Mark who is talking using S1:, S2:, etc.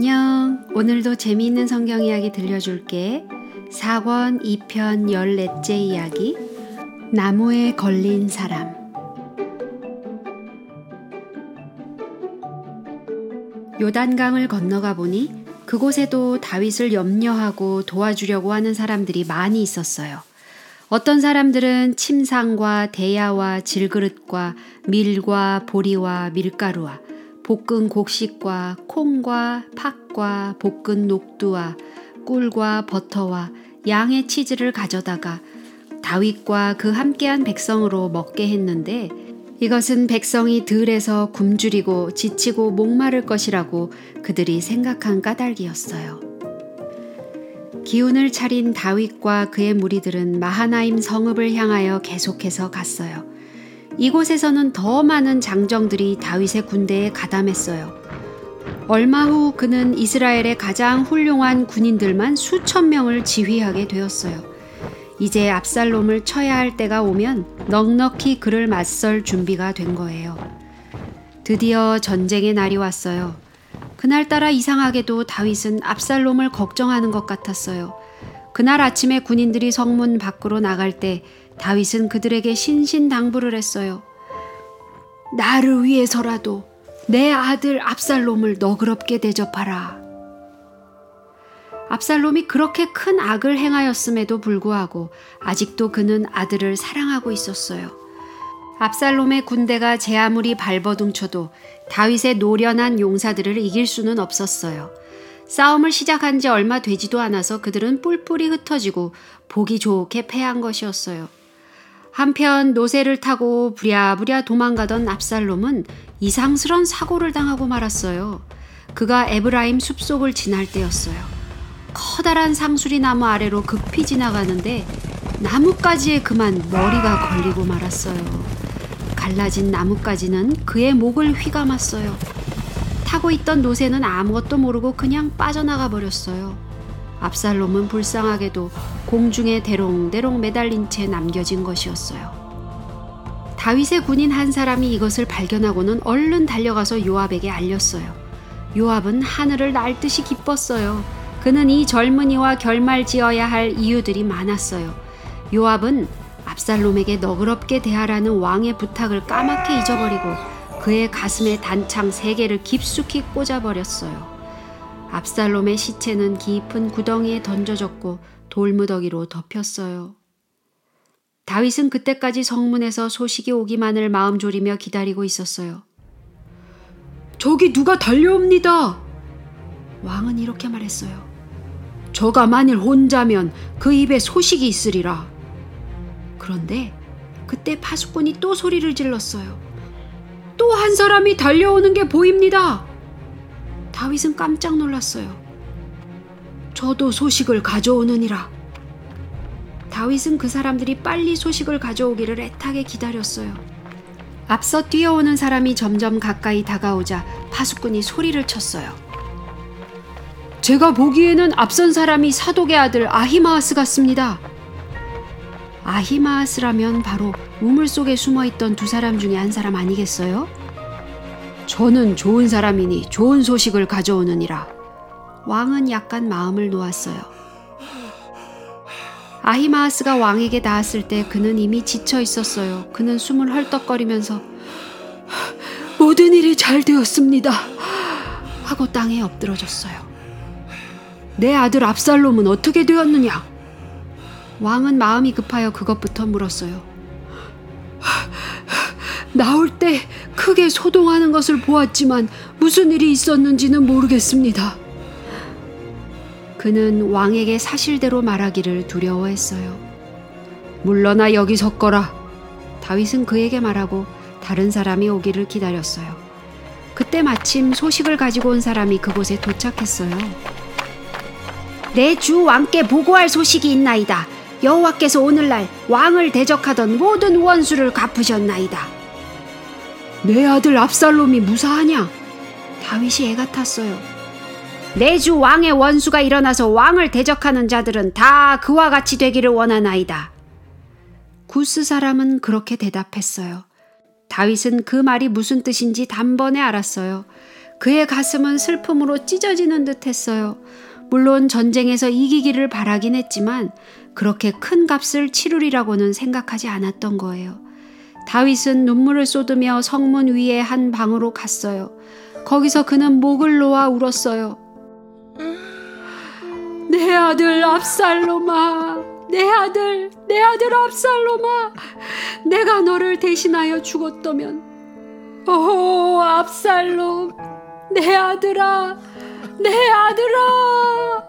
S1: 안녕. 오늘도 재미있는 성경 이야기 들려줄게. 4권 2편 14째 이야기. 나무에 걸린 사람. 요단강을 건너가 보니 그곳에도 다윗을 염려하고 도와주려고 하는 사람들이 많이 있었어요. 어떤 사람들은 침상과 대야와 질그릇과 밀과 보리와 밀가루와 볶은 곡식과 콩과 팥과 볶은 녹두와 꿀과 버터와 양의 치즈를 가져다가 다윗과 그 함께한 백성으로 먹게 했는데 이것은 백성이 들에서 굶주리고 지치고 목마를 것이라고 그들이 생각한 까닭이었어요. 기운을 차린 다윗과 그의 무리들은 마하나임 성읍을 향하여 계속해서 갔어요. 이곳에서는 더 많은 장정들이 다윗의 군대에 가담했어요. 얼마 후 그는 이스라엘의 가장 훌륭한 군인들만 수천 명을 지휘하게 되었어요. 이제 압살롬을 쳐야 할 때가 오면 넉넉히 그를 맞설 준비가 된 거예요. 드디어 전쟁의 날이 왔어요. 그날따라 이상하게도 다윗은 압살롬을 걱정하는 것 같았어요. 그날 아침에 군인들이 성문 밖으로 나갈 때 다윗은 그들에게 신신당부를 했어요. 나를 위해서라도 내 아들 압살롬을 너그럽게 대접하라. 압살롬이 그렇게 큰 악을 행하였음에도 불구하고 아직도 그는 아들을 사랑하고 있었어요. 압살롬의 군대가 제 아무리 발버둥쳐도 다윗의 노련한 용사들을 이길 수는 없었어요. 싸움을 시작한 지 얼마 되지도 않아서 그들은 뿔뿔이 흩어지고 보기 좋게 패한 것이었어요. 한편 노새를 타고 부랴부랴 도망가던 압살롬은 이상스런 사고를 당하고 말았어요. 그가 에브라임 숲속을 지날 때였어요. 커다란 상수리 나무 아래로 급히 지나가는데 나뭇가지에 그만 머리가 걸리고 말았어요. 갈라진 나뭇가지는 그의 목을 휘감았어요. 타고 있던 노새는 아무것도 모르고 그냥 빠져나가 버렸어요. 압살롬은 불쌍하게도 공중에 대롱대롱 매달린 채 남겨진 것이었어요. 다윗의 군인 한 사람이 이것을 발견하고는 얼른 달려가서 요압에게 알렸어요. 요압은 하늘을 날 듯이 기뻤어요. 그는 이 젊은이와 결말 지어야 할 이유들이 많았어요. 요압은 압살롬에게 너그럽게 대하라는 왕의 부탁을 까맣게 잊어버리고 그의 가슴에 단창 세 개를 깊숙이 꽂아버렸어요. 압살롬의 시체는 깊은 구덩이에 던져졌고 돌무더기로 덮였어요. 다윗은 그때까지 성문에서 소식이 오기만을 마음 졸이며 기다리고 있었어요. 저기 누가 달려옵니다. 왕은 이렇게 말했어요. 저가 만일 혼자면 그 입에 소식이 있으리라. 그런데 그때 파수꾼이 또 소리를 질렀어요. 또 한 사람이 달려오는 게 보입니다. 다윗은 깜짝 놀랐어요. 저도 소식을 가져오느니라. 다윗은 그 사람들이 빨리 소식을 가져오기를 애타게 기다렸어요. 앞서 뛰어오는 사람이 점점 가까이 다가오자 파수꾼이 소리를 쳤어요. 제가 보기에는 앞선 사람이 사독의 아들 아히마아스 같습니다. 아히마아스라면 바로 우물 속에 숨어 있던 두 사람 중에 한 사람 아니겠어요? 저는 좋은 사람이니 좋은 소식을 가져오느니라. 왕은 약간 마음을 놓았어요. 아히마아스가 왕에게 닿았을 때 그는 이미 지쳐 있었어요. 그는 숨을 헐떡거리면서 모든 일이 잘 되었습니다. 하고 땅에 엎드러졌어요. 내 아들 압살롬은 어떻게 되었느냐? 왕은 마음이 급하여 그것부터 물었어요. 나올 때 크게 소동하는 것을 보았지만 무슨 일이 있었는지는 모르겠습니다. 그는 왕에게 사실대로 말하기를 두려워했어요. 물러나 여기 섰거라. 다윗은 그에게 말하고 다른 사람이 오기를 기다렸어요. 그때 마침 소식을 가지고 온 사람이 그곳에 도착했어요. 내 주 왕께 보고할 소식이 있나이다. 여호와께서 오늘날 왕을 대적하던 모든 원수를 갚으셨나이다. 내 아들 압살롬이 무사하냐? 다윗이 애가 탔어요. 내주 왕의 원수가 일어나서 왕을 대적하는 자들은 다 그와 같이 되기를 원하나이다. 구스 사람은 그렇게 대답했어요. 다윗은 그 말이 무슨 뜻인지 단번에 알았어요. 그의 가슴은 슬픔으로 찢어지는 듯 했어요. 물론 전쟁에서 이기기를 바라긴 했지만 그렇게 큰 값을 치르리라고는 생각하지 않았던 거예요. 다윗은 눈물을 쏟으며 성문 위에 한 방으로 갔어요. 거기서 그는 목을 놓아 울었어요. 내 아들 압살롬아, 내 아들, 내 아들 압살롬아, 내가 너를 대신하여 죽었다면, 오 압살롬, 내 아들아, 내 아들아.